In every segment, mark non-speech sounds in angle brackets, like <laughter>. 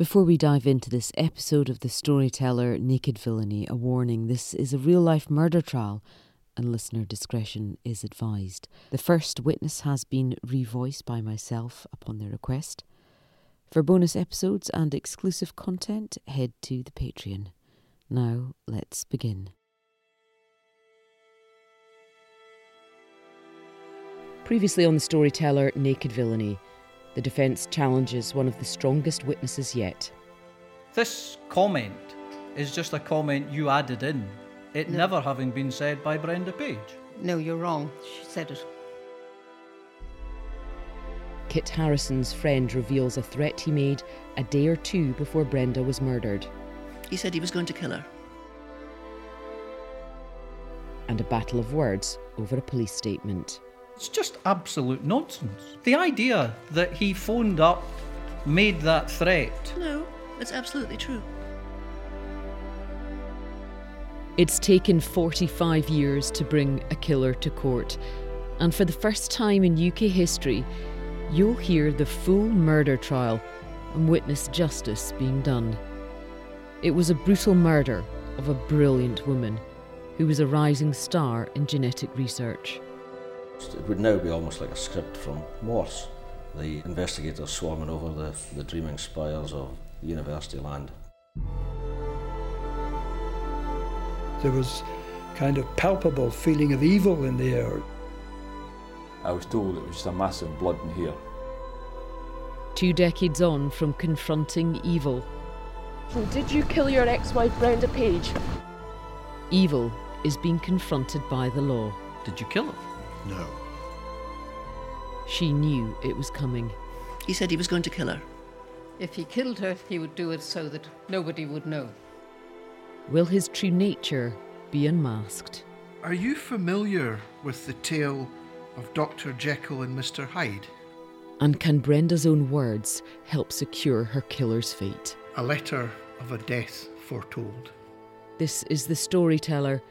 Before we dive into this episode of The Storyteller Naked Villainy, a warning this is a real life murder trial and listener discretion is advised. The first witness has been revoiced by myself upon their request. For bonus episodes and exclusive content, head to the Patreon. Now, let's begin. Previously on The Storyteller Naked Villainy, the defence challenges one of the strongest witnesses yet. This comment is just a comment you added in, it No. never having been said by Brenda Page. No, you're wrong. She said it. Kit Harrison's friend reveals a threat he made a day or two before Brenda was murdered, He said he was going to kill her. and a battle of words over a police statement. It's just absolute nonsense. The idea that he phoned up, made that threat, No, it's absolutely true. It's taken 45 years to bring a killer to court, and for the first time in UK history, you'll hear the full murder trial and witness justice being done. It was a brutal murder of a brilliant woman who was a rising star in genetic research. It would now be almost like a script from Morse. The investigators swarming over the, the dreaming spires of university land. There was kind of palpable feeling of evil in the air. I was told it was just a massive blood in here. Two decades on from confronting evil, So did you kill your ex-wife Brenda Page? evil is being confronted by the law. did you kill her? No. She knew it was coming. He said he was going to kill her. If he killed her, he would do it so that nobody would know. Will his true nature be unmasked? Are you familiar with the tale of Dr. Jekyll and Mr. Hyde? And can Brenda's own words help secure her killer's fate? A letter of a death foretold. This is The Storyteller,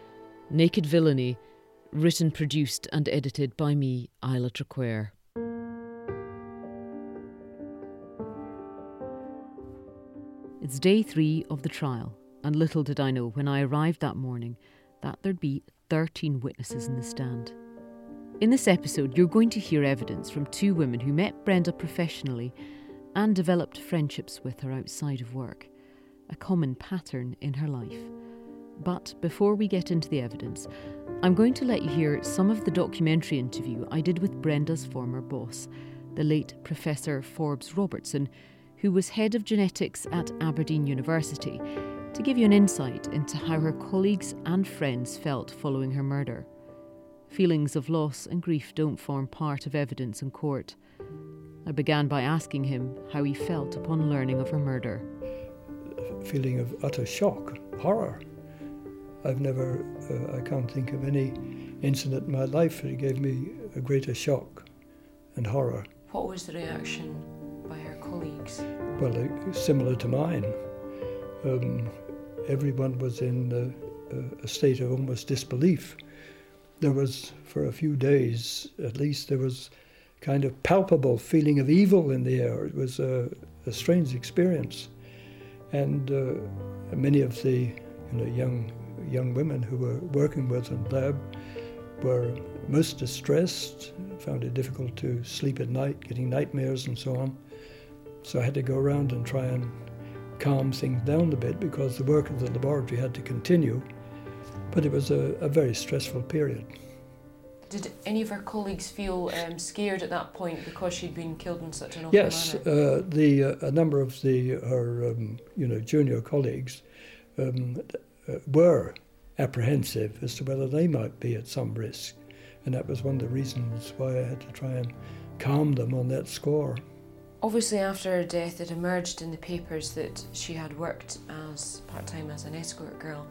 Naked Villainy, written, produced, and edited by me, Isla Traquair. It's day three of the trial, and little did I know when I arrived that morning that there'd be 13 witnesses in the stand. In this episode, you're going to hear evidence from two women who met Brenda professionally and developed friendships with her outside of work, a common pattern in her life. But before we get into the evidence, I'm going to let you hear some of the documentary interview I did with Brenda's former boss, the late Professor Forbes Robertson, who was head of genetics at Aberdeen University, to give you an insight into how her colleagues and friends felt following her murder. Feelings of loss and grief don't form part of evidence in court. I began by asking him how he felt upon learning of her murder. Feeling of utter shock, horror. I've never, uh, I can't think of any incident in my life that gave me a greater shock and horror. What was the reaction by her colleagues? Well, uh, similar to mine. Um, everyone was in uh, a- a state of almost disbelief. There was, for a few days at least, there was kind of palpable feeling of evil in the air. It was a, a strange experience, and uh, many of the you know, young young women who were working with in lab were most distressed, found it difficult to sleep at night, getting nightmares and so on. So I had to go around and try and calm things down a bit because the work of the laboratory had to continue. But it was a, a very stressful period. Did any of her colleagues feel um, scared at that point because she'd been killed in such an awful Yes, manner? uh, the uh, a number of the her um, you know junior colleagues um, were apprehensive as to whether they might be at some risk, and that was one of the reasons why I had to try and calm them on that score. Obviously, after her death, it emerged in the papers that she had worked as part time as an escort girl.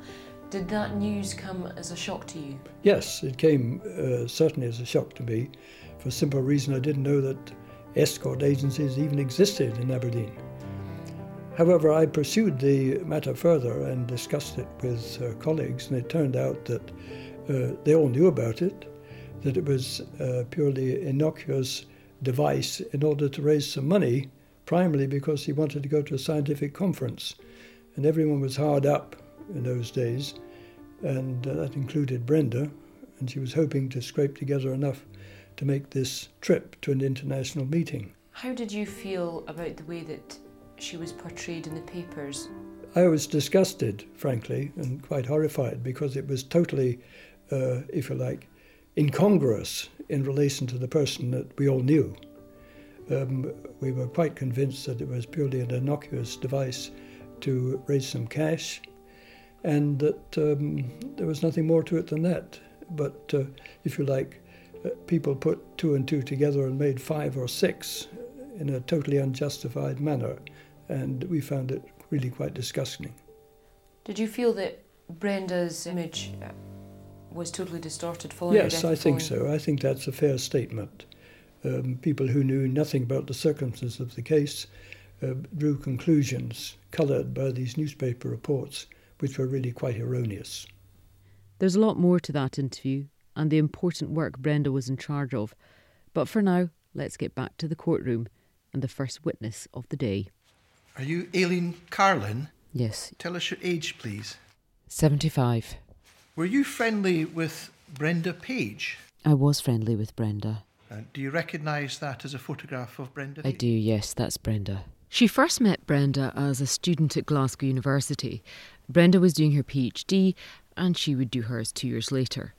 Did that news come as a shock to you? Yes, it came uh, certainly as a shock to me for a simple reason I didn't know that escort agencies even existed in Aberdeen. However, I pursued the matter further and discussed it with uh, colleagues, and it turned out that uh, they all knew about it, that it was a purely innocuous device in order to raise some money, primarily because he wanted to go to a scientific conference. And everyone was hard up in those days, and uh, that included Brenda, and she was hoping to scrape together enough to make this trip to an international meeting. How did you feel about the way that she was portrayed in the papers? I was disgusted, frankly, and quite horrified because it was totally, uh, if you like, incongruous in relation to the person that we all knew. Um, we were quite convinced that it was purely an innocuous device to raise some cash and that um, there was nothing more to it than that. But uh, if you like, uh, people put two and two together and made five or six in a totally unjustified manner, and we found it really quite disgusting. Did you feel that Brenda's image uh, was totally distorted following her Yes, I think so. I think that's a fair statement. Um, people who knew nothing about the circumstances of the case uh, drew conclusions coloured by these newspaper reports, which were really quite erroneous. There's a lot more to that interview and the important work Brenda was in charge of. But for now, let's get back to the courtroom and the first witness of the day. Are you Aileen Carlin? Yes, Tell us your age, please. 75. Were you friendly with Brenda Page? I was friendly with Brenda. Uh, do you recognise that as a photograph of Brenda? I do, yes, that's Brenda. She first met Brenda as a student at Glasgow University. Brenda was doing her PhD and she would do hers two years later.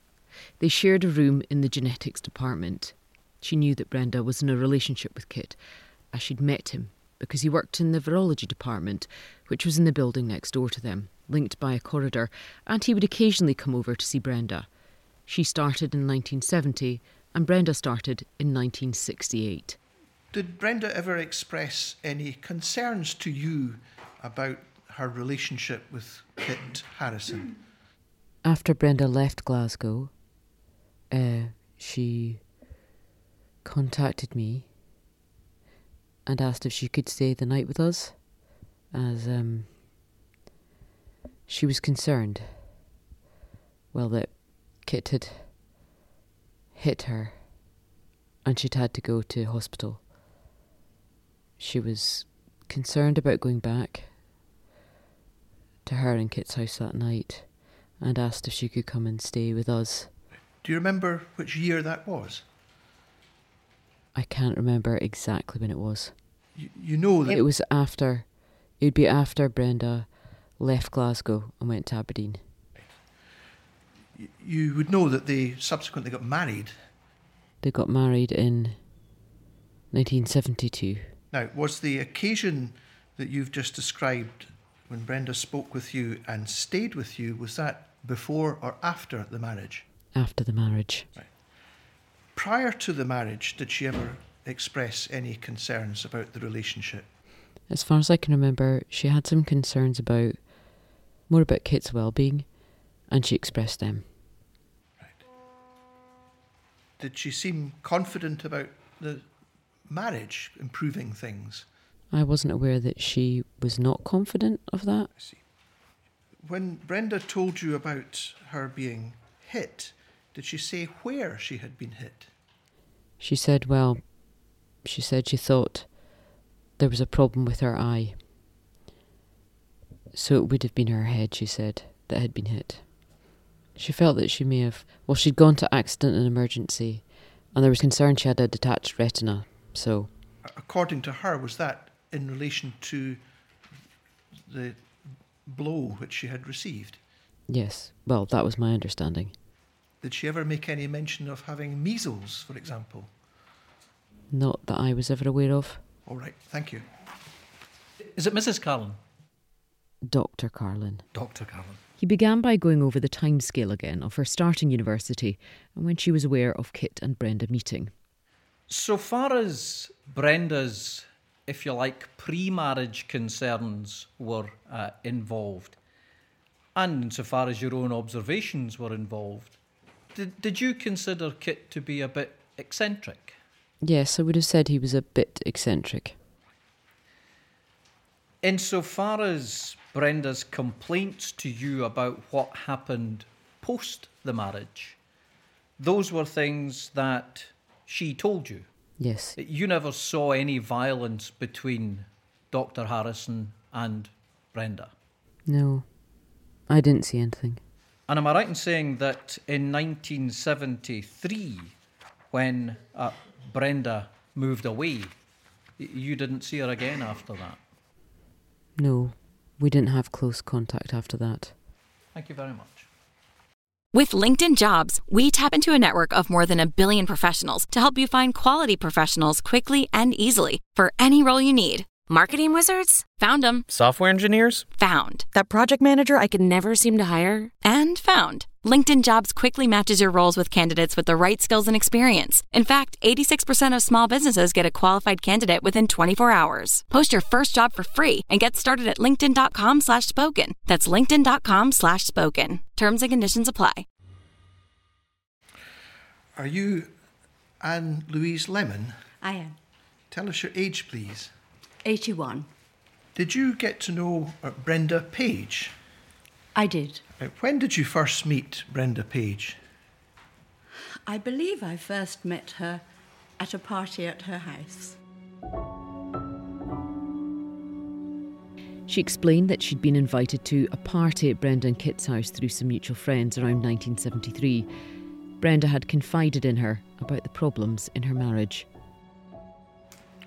They shared a room in the genetics department. She knew that Brenda was in a relationship with Kit, as she'd met him because he worked in the virology department, which was in the building next door to them, linked by a corridor, and he would occasionally come over to see Brenda. She started in 1970 and Brenda started in 1968. Did Brenda ever express any concerns to you about her relationship with Kit Harrison? After Brenda left Glasgow, uh, she contacted me and asked if she could stay the night with us, as um, she was concerned. Well, that Kit had hit her and she'd had to go to hospital. She was concerned about going back to her and Kit's house that night and asked if she could come and stay with us. Do you remember which year that was? I can't remember exactly when it was. You, you know that It was after, it would be after Brenda left Glasgow and went to Aberdeen. you would know that they subsequently got married. They got married in 1972. Now, was the occasion that you've just described when Brenda spoke with you and stayed with you, was that before or after the marriage? After the marriage. Prior to the marriage, did she ever express any concerns about the relationship? As far as I can remember, she had some concerns about more about Kit's well-being, and she expressed them. Right. Did she seem confident about the marriage improving things? I wasn't aware that she was not confident of that. I see. When Brenda told you about her being hit, did she say where she had been hit? She said, well, she said she thought there was a problem with her eye. So it would have been her head, she said, that had been hit. She felt that she may have, well, she'd gone to accident and emergency, and there was concern she had a detached retina, so According to her, was that in relation to the blow which she had received? yes, well, that was my understanding. Did she ever make any mention of having measles, for example? Not that I was ever aware of. All right, thank you. Is it Mrs. Carlin? Dr. Carlin. Dr. Carlin. He began by going over the timescale again of her starting university and when she was aware of Kit and Brenda meeting. So far as Brenda's if you like, pre marriage concerns were uh, involved, and insofar as your own observations were involved, did, did you consider Kit to be a bit eccentric? Yes, I would have said he was a bit eccentric. Insofar as Brenda's complaints to you about what happened post the marriage, those were things that she told you. Yes. You never saw any violence between Dr. Harrison and Brenda. No, I didn't see anything. And am I right in saying that in 1973, when uh, Brenda moved away, you didn't see her again after that? No, we didn't have close contact after that. Thank you very much. With LinkedIn Jobs, we tap into a network of more than a billion professionals to help you find quality professionals quickly and easily for any role you need. Marketing wizards? Found them. Software engineers? Found. That project manager I could never seem to hire? And found. LinkedIn Jobs quickly matches your roles with candidates with the right skills and experience. In fact, 86% of small businesses get a qualified candidate within 24 hours. Post your first job for free and get started at linkedin.com slash spoken. That's linkedin.com slash spoken. Terms and conditions apply. Are you Anne Louise Lemon? I am. Tell us your age, please. 81. Did you get to know uh, Brenda Page? I did. Uh, when did you first meet Brenda Page? I believe I first met her at a party at her house. She explained that she'd been invited to a party at Brenda and Kit's house through some mutual friends around 1973. Brenda had confided in her about the problems in her marriage.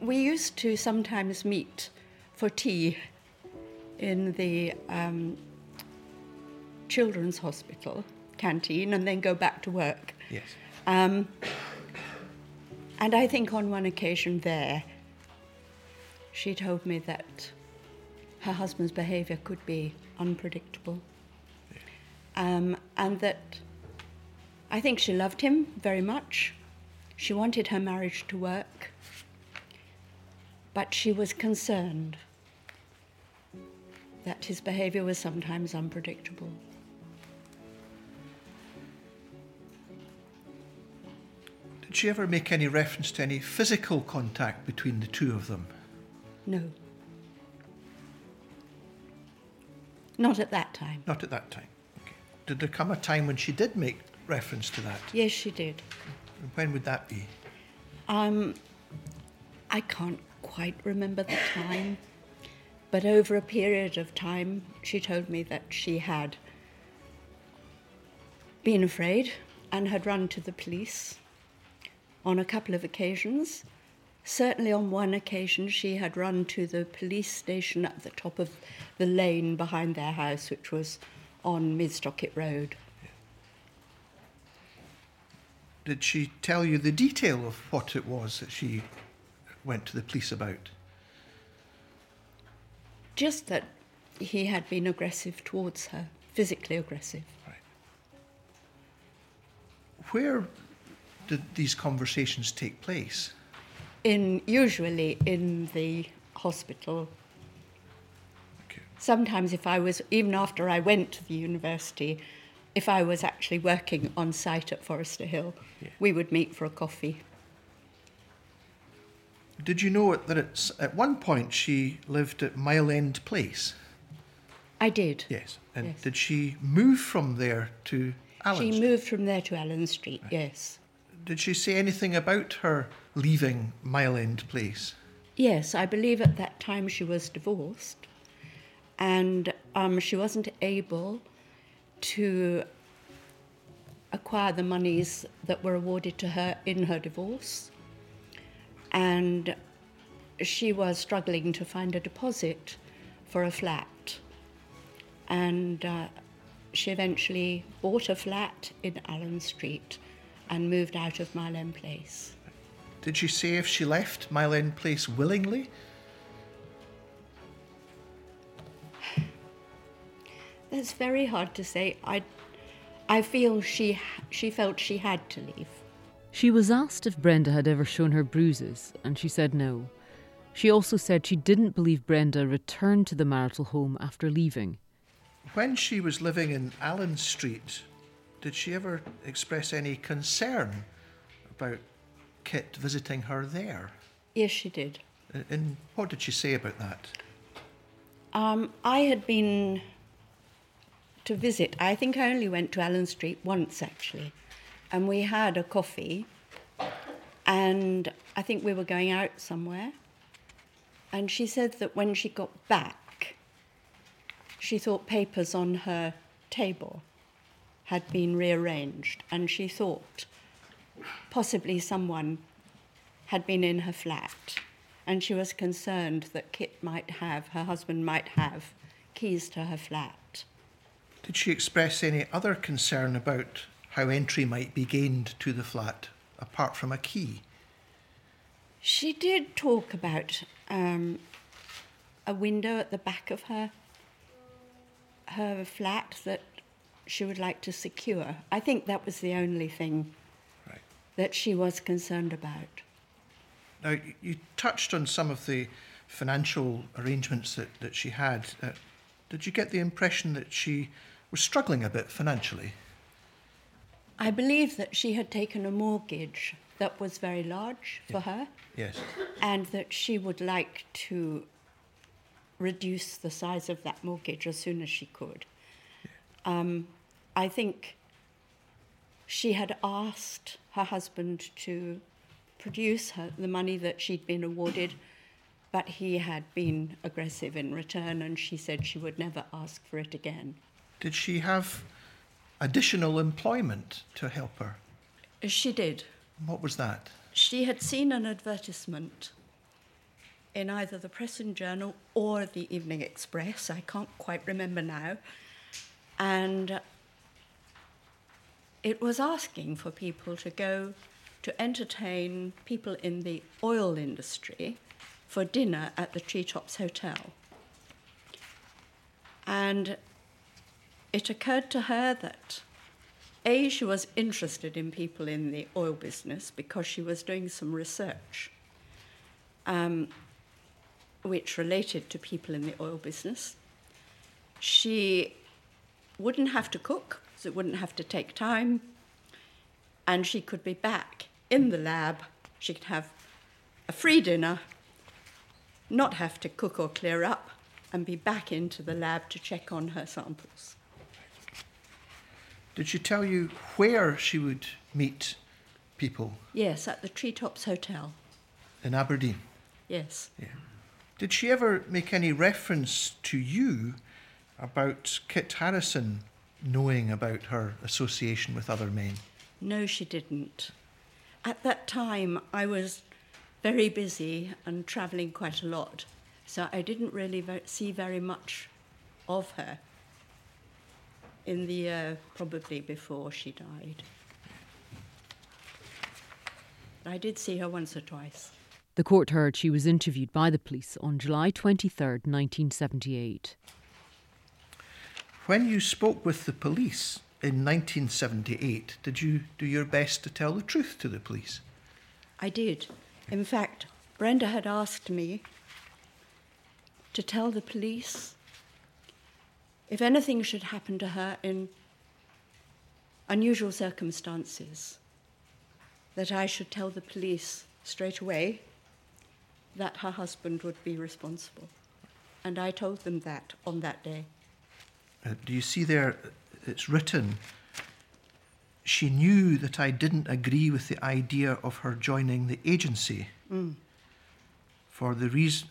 We used to sometimes meet for tea in the um, children's hospital canteen and then go back to work. Yes. Um, and I think on one occasion there, she told me that her husband's behaviour could be unpredictable. Um, and that I think she loved him very much. She wanted her marriage to work. But she was concerned that his behaviour was sometimes unpredictable. She ever make any reference to any physical contact between the two of them? No. Not at that time. Not at that time. Okay. Did there come a time when she did make reference to that? Yes, she did. When would that be? Um, I can't quite remember the time, but over a period of time, she told me that she had been afraid and had run to the police on a couple of occasions. Certainly, on one occasion, she had run to the police station at the top of the lane behind their house, which was on Midstocket Road. Did she tell you the detail of what it was that she went to the police about? Just that he had been aggressive towards her, physically aggressive. Where did these conversations take place? In usually in the hospital. Sometimes, if I was even after I went to the university, if I was actually working on site at Foresterhill, we would meet for a coffee. Did you know that it's, at one point she lived at Mile End Place? I did. Yes. And Yes. did she move from there to Allan she Street? moved from there to Allan Street, yes. Did she say anything about her leaving Mile End Place? Yes, I believe at that time she was divorced and um, she wasn't able to acquire the monies that were awarded to her in her divorce. And she was struggling to find a deposit for a flat. And uh, she eventually bought a flat in Allan Street and moved out of Mile End Place. Did she say if she left Mile End Place willingly? That's very hard to say. I, I feel she she felt she had to leave. She was asked if Brenda had ever shown her bruises, and she said no. She also said she didn't believe Brenda returned to the marital home after leaving. When she was living in Allan Street, did she ever express any concern about Kit visiting her there? Yes, she did. And what did she say about that? Um, I had been to visit. I think I only went to Allan Street once actually, and we had a coffee. And I think we were going out somewhere. And she said that when she got back, she thought papers on her table had been rearranged, and she thought possibly someone had been in her flat, and she was concerned that Kit might have, her husband might have, keys to her flat. Did she express any other concern about how entry might be gained to the flat apart from a key? She did talk about um, a window at the back of her her flat that she would like to secure. I think that was the only thing that she was concerned about. Now, you touched on some of the financial arrangements that, that she had. Uh, did you get the impression that she was struggling a bit financially? I believe that she had taken a mortgage that was very large for her Yes. and that she would like to reduce the size of that mortgage as soon as she could. Um, I think she had asked her husband to produce her the money that she'd been awarded, but he had been aggressive in return, and she said she would never ask for it again. Did she have additional employment to help her? She did. What was that? She had seen an advertisement in either the Press and Journal or the Evening Express. I can't quite remember now. And it was asking for people to go to entertain people in the oil industry for dinner at the Treetops Hotel. And it occurred to her that A, she was interested in people in the oil business because she was doing some research um, which related to people in the oil business. She wouldn't have to cook, so it wouldn't have to take time, and she could be back in the lab. She could have a free dinner, not have to cook or clear up, and be back into the lab to check on her samples. Did she tell you where she would meet people Yes, at the Treetops Hotel. in Aberdeen? Yes. Did she ever make any reference to you about Kit Harrison knowing about her association with other men? No, she didn't. At that time, I was very busy and travelling quite a lot, so I didn't really see very much of her in the year probably before she died. I did see her once or twice. The court heard she was interviewed by the police on July 23rd, 1978. When you spoke with the police in 1978, did you do your best to tell the truth to the police? I did. In fact, Brenda had asked me to tell the police if anything should happen to her in unusual circumstances, that I should tell the police straight away that her husband would be responsible. And I told them that on that day. Uh, do you see there, it's written, she knew that I didn't agree with the idea of her joining the agency. Mm. For the reason,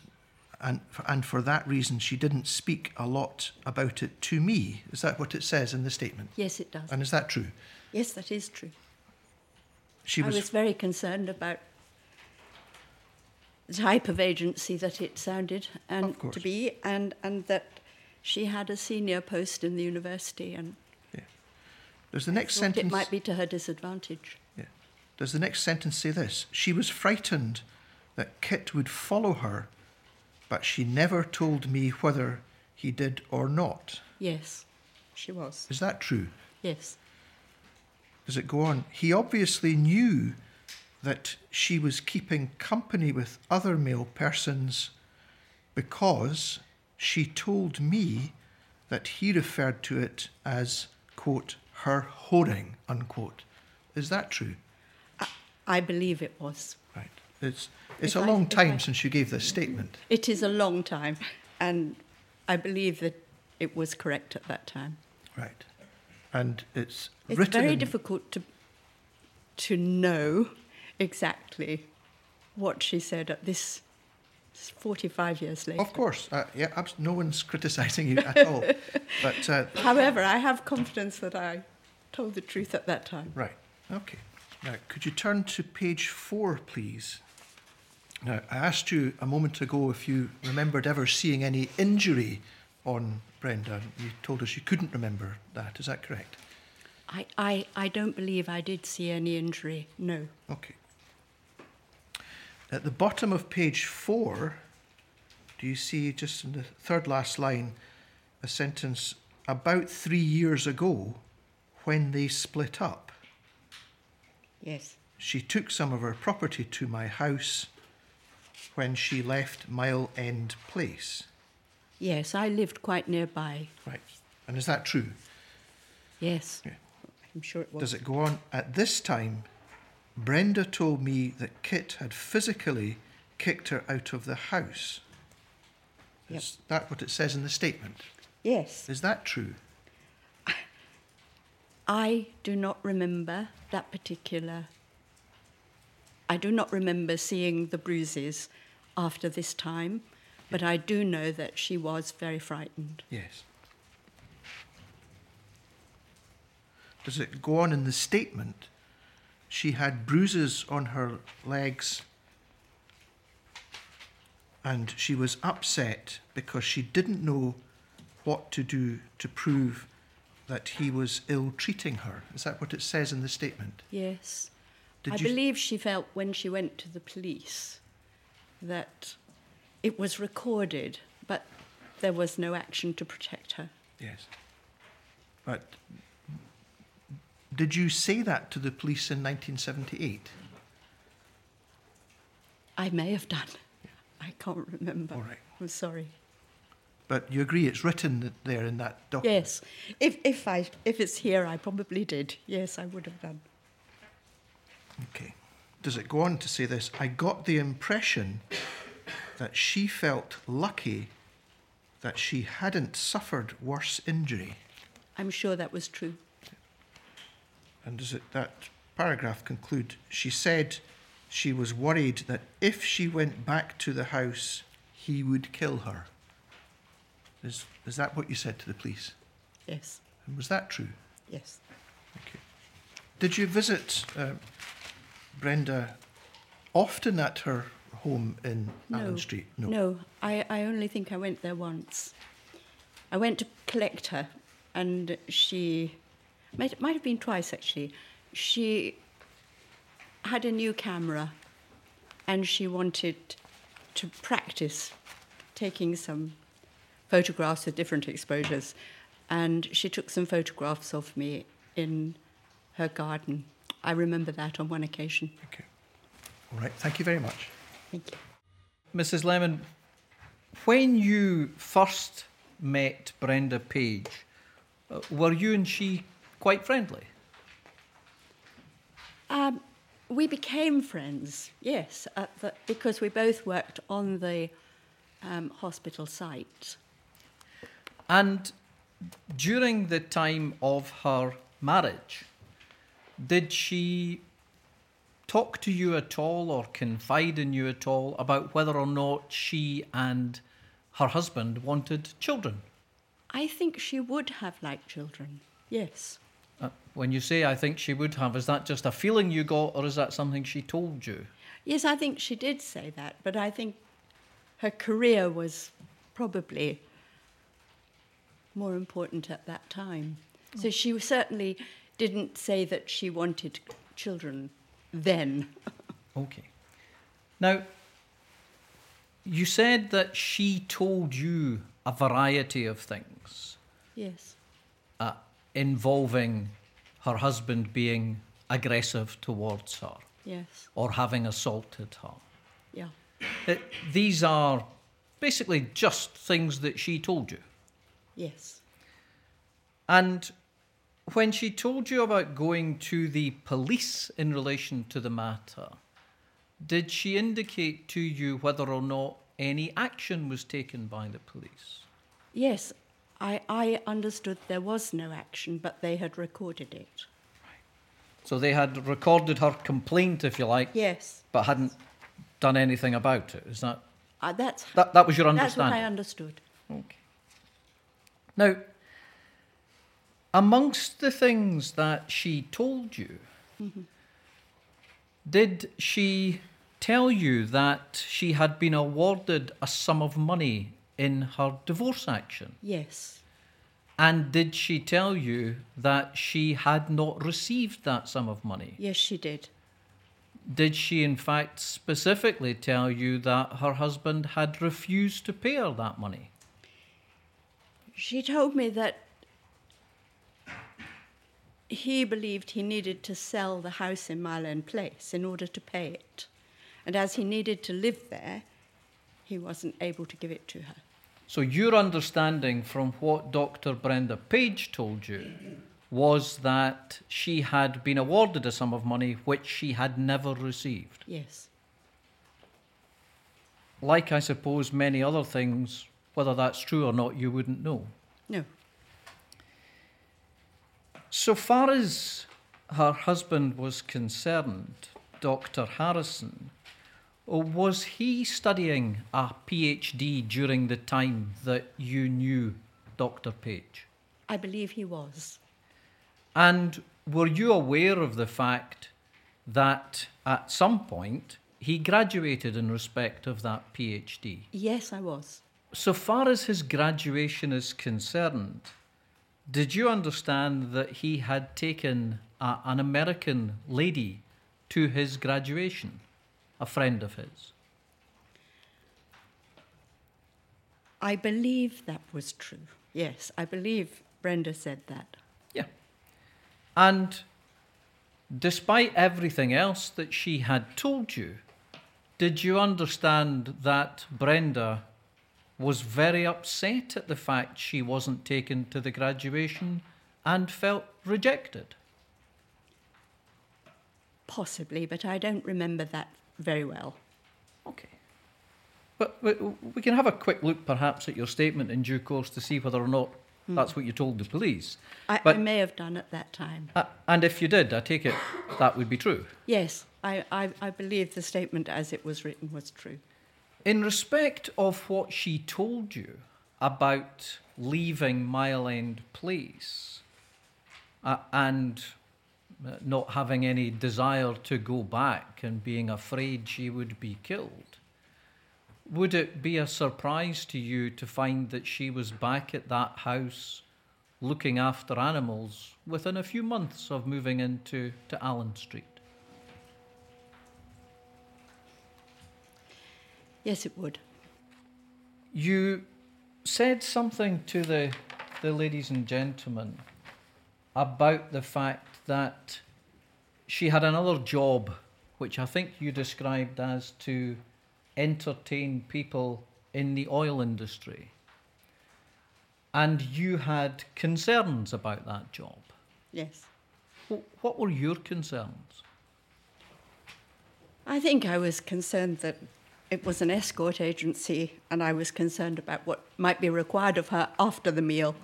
and, and for that reason, she didn't speak a lot about it to me. Is that what it says in the statement? Yes, it does. And is that true? Yes, that is true. She I was, was very concerned about the type of agency that it sounded and to be, and, and that she had a senior post in the university, and Does the next sentence it might be to her disadvantage. Yeah. Does the next sentence say this? She was frightened that Kit would follow her, but she never told me whether he did or not. Yes, she was. Is that true? Yes. Does it go on? He obviously knew that she was keeping company with other male persons because she told me that he referred to it as, quote, her whoring, unquote. Is that true? I believe it was. Right. It's, it's If a I- long time I- since you gave this statement. It is a long time, and I believe that it was correct at that time. Right. And it's, It's written very in- difficult to to know exactly what she said at this 45 years later. Of course, uh, yeah, abs- no one's <laughs> criticising you at all. But uh, However, I have confidence that I told the truth at that time. right, okay. Now, could you turn to page four, please? Now, I asked you a moment ago if you remembered ever seeing any injury on Brenda. You told us you couldn't remember that. Is that correct? I, I, I don't believe I did see any injury, no. Okay. At the bottom of page four, do you see just in the third last line a sentence about three years ago when they split up? Yes. She took some of her property to my house when she left Mile End Place. Yes, I lived quite nearby. Right. And is that true? Yes. I'm sure it was. Does it go on? At this time, Brenda told me that Kit had physically kicked her out of the house. Is that what it says in the statement? Yes. Is that true? I do not remember that particular. I do not remember seeing the bruises after this time, but I do know that she was very frightened. Yes. Does it go on in the statement? She had bruises on her legs and she was upset because she didn't know what to do to prove that he was ill treating her. Is that what it says in the statement? Yes. Did I you- believe she felt when she went to the police that it was recorded, but there was no action to protect her. Yes. But did you say that to the police in 1978? I may have done. I can't remember. All right. I'm sorry. But you agree it's written there in that document? Yes. If, if, I, if it's here, I probably did. Yes, I would have done. Okay. Does it go on to say this? I got the impression that she felt lucky that she hadn't suffered worse injury. I'm sure that was true. And does it, that paragraph conclude? She said she was worried that if she went back to the house, he would kill her. Is, is that what you said to the police? Yes. And was that true? Yes. Okay. Did you visit uh, Brenda often at her home in Allan Street? No. No. I, I only think I went there once. I went to collect her, and she might, might have been twice actually. She had a new camera, and she wanted to practice taking some photographs with different exposures. And she took some photographs of me in her garden. I remember that on one occasion. Okay. All right. Thank you very much. Thank you. Mrs. Lemon, when you first met Brenda Page, uh, were you and she quite friendly? Um, we became friends, yes, at the, because we both worked on the um, hospital site. And during the time of her marriage, did she talk to you at all or confide in you at all about whether or not she and her husband wanted children? I think she would have liked children, yes. Uh, when you say I think she would have, is that just a feeling you got or is that something she told you? Yes, I think she did say that, but I think her career was probably more important at that time. So she certainly didn't say that she wanted children then. <laughs> Okay. Now, you said that she told you a variety of things yes. Involving her husband being aggressive towards her. Yes. or having assaulted her. Yeah. It, these are basically just things that she told you. Yes. And when she told you about going to the police in relation to the matter, did she indicate to you whether or not any action was taken by the police? Yes. I, I understood there was no action, but they had recorded it. So they had recorded her complaint, if you like, Yes. but hadn't done anything about it. Is that Uh, that's that, that was your understanding. That's what? I understood. Okay. Now, amongst the things that she told you, Mhm. did she tell you that she had been awarded a sum of money in her divorce action? Yes. And did she tell you that she had not received that sum of money? Yes, she did. Did she, in fact, specifically tell you that her husband had refused to pay her that money? She told me that he believed he needed to sell the house in Mile End Place in order to pay it. And as he needed to live there, he wasn't able to give it to her. So, your understanding from what Dr. Brenda Page told you was that she had been awarded a sum of money which she had never received. Yes. Like, I suppose, many other things, whether that's true or not, you wouldn't know. No. So far as her husband was concerned, Dr. Harrison, uh, was he studying a PhD during the time that you knew Dr. Page? I believe he was. And were you aware of the fact that at some point he graduated in respect of that PhD? Yes, I was. So far as his graduation is concerned, did you understand that he had taken a, an American lady to his graduation, a friend of his? I believe that was true. Yes, I believe Brenda said that. Yeah. And despite everything else that she had told you, did you understand that Brenda was very upset at the fact she wasn't taken to the graduation and felt rejected? Possibly, but I don't remember that very well. Okay. But we, can have a quick look perhaps at your statement in due course to see whether or not Hmm. that's what you told the police. I, I may have done at that time. Uh, and if you did, I take it that would be true. Yes, I, I, I believe the statement as it was written was true. In respect of what she told you about leaving Mile End Place uh, and Uh, not having any desire to go back and being afraid she would be killed, would it be a surprise to you to find that she was back at that house looking after animals within a few months of moving into to Allan Street? Yes, it would. You said something to the, the ladies and gentlemen about the fact that she had another job, which I think you described as to entertain people in the oil industry. And you had concerns about that job. Yes. What were your concerns? I think I was concerned that it was an escort agency and I was concerned about what might be required of her after the meal.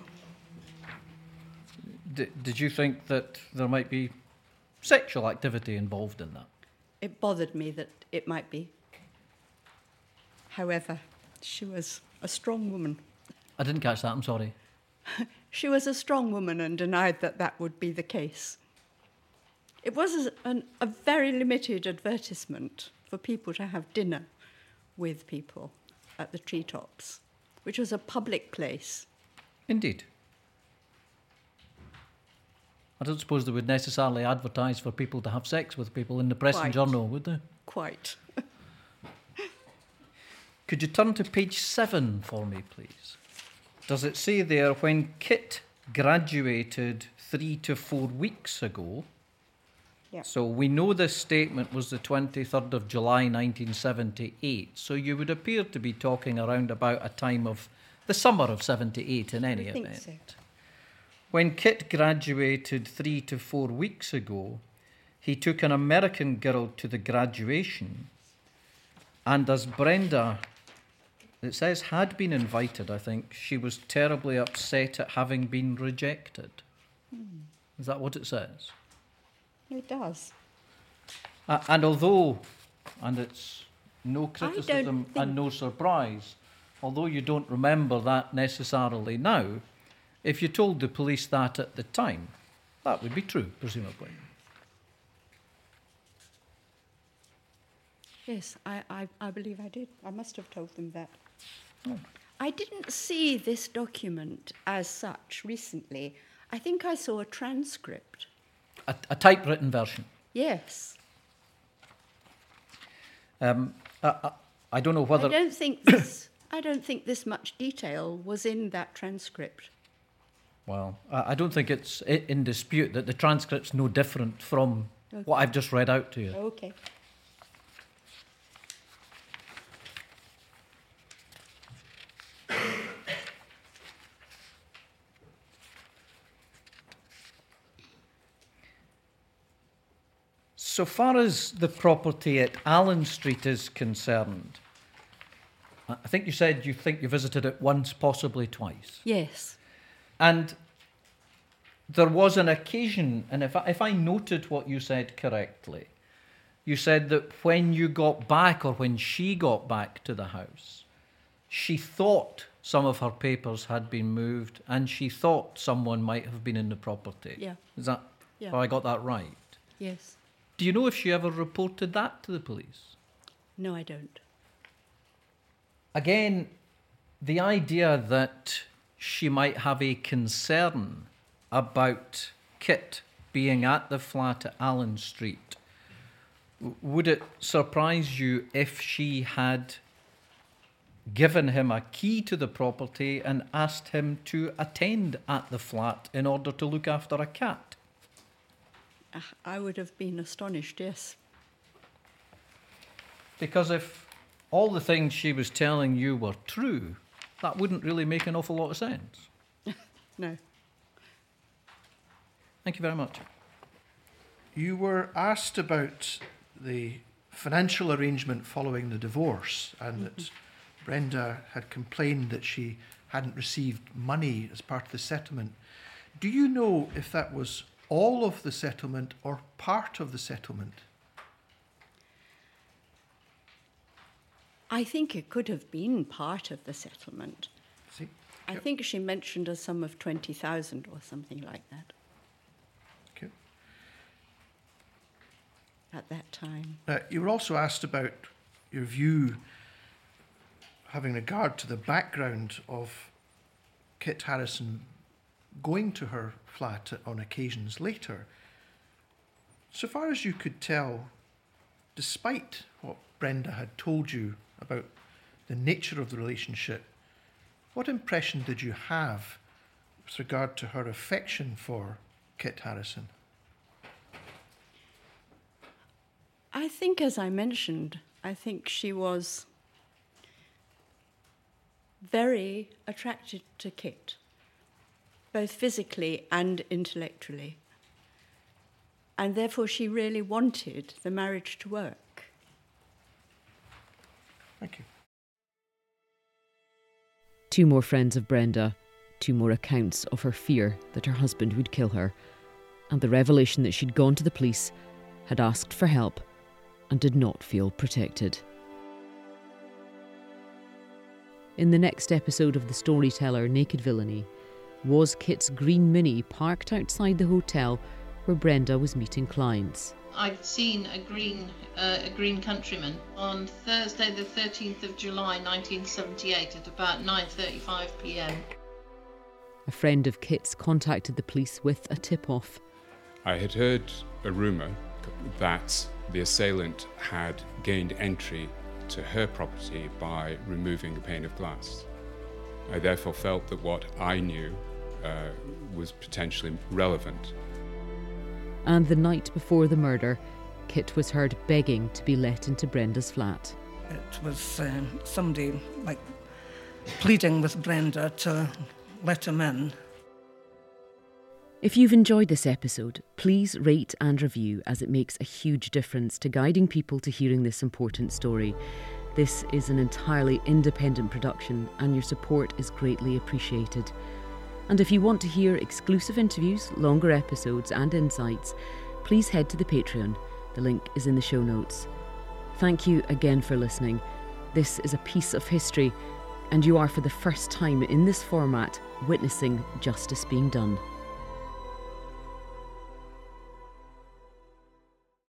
D- did you think that there might be sexual activity involved in that? It bothered me that it might be. However, she was a strong woman. I didn't catch that, I'm sorry. <laughs> She was a strong woman and denied that that would be the case. It was a, an, a very limited advertisement for people to have dinner with people at the treetops, which was a public place. Indeed. I don't suppose they would necessarily advertise for people to have sex with people in the press and journal, would they? Quite. <laughs> Could you turn to page seven for me, please? Does it say there when Kit graduated three to four weeks ago, Yeah. So we know this statement was the 23rd of July 1978. So you would appear to be talking around about a time of the summer of 78 in any I think event. so. When Kit graduated three to four weeks ago, he took an American girl to the graduation. And as Brenda, it says, had been invited, I think, she was terribly upset at having been rejected. Hmm. Is that what it says? It does. Uh, and although, and it's no criticism and no surprise, although you don't remember that necessarily now, if you told the police that at the time, that would be true, presumably. Yes, I, I, I believe I did. I must have told them that. Oh. I didn't see this document as such recently. I think I saw a transcript. A, a typewritten version. Yes. Um, I, I, I don't know whether. I don't think this. <coughs> I don't think this much detail was in that transcript. Well, I, don't think it's in dispute that the transcript's no different from Okay. what I've just read out to you. Okay. So far as the property at Allan Street is concerned, I think you said you think you visited it once, possibly twice. Yes. And there was an occasion, and if I, if I noted what you said correctly, you said that when you got back or when she got back to the house, she thought some of her papers had been moved and she thought someone might have been in the property. Yeah. Is that, Yeah. I got that right? Yes. Do you know if she ever reported that to the police? No, I don't. Again, the idea that she might have a concern about Kit being at the flat at Allan Street, would it surprise you if she had given him a key to the property and asked him to attend at the flat in order to look after a cat? Ah, I would have been astonished, yes. Because if all the things she was telling you were true, that wouldn't really make an awful lot of sense. <laughs> No. Thank you very much. You were asked about the financial arrangement following the divorce and that mm-hmm. Brenda had complained that she hadn't received money as part of the settlement. Do you know if that was all of the settlement or part of the settlement? I think it could have been part of the settlement. See? I think she mentioned a sum of 20,000 or something like that Okay. at that time. Uh, you were also asked about your view, having regard to the background of Kit Harrison going to her flat on occasions later. So far as you could tell, despite what Brenda had told you about the nature of the relationship, what impression did you have with regard to her affection for Kit Harrison? I think, as I mentioned, I think she was very attracted to Kit, both physically and intellectually. And therefore, she really wanted the marriage to work. Thank you. Two more friends of Brenda, two more accounts of her fear that her husband would kill her, and the revelation that she'd gone to the police, had asked for help, and did not feel protected. In the next episode of The Storyteller Naked Villainy, was Kit's green Mini parked outside the hotel where Brenda was meeting clients? I'd seen a green, uh, a green countryman on Thursday, the 13th of July, 1978, at about 9:35 p.m. A friend of Kit's contacted the police with a tip off. I had heard a rumour that the assailant had gained entry to her property by removing a pane of glass. I therefore felt that what I knew uh, was potentially relevant. And the night before the murder, Kit was heard begging to be let into Brenda's flat. It was um, somebody like pleading with Brenda to let him in. If you've enjoyed this episode, please rate and review as it makes a huge difference to guiding people to hearing this important story. This is an entirely independent production and your support is greatly appreciated. And if you want to hear exclusive interviews, longer episodes, and insights, please head to the Patreon. The link is in the show notes. Thank you again for listening. This is a piece of history, and you are for the first time in this format witnessing justice being done.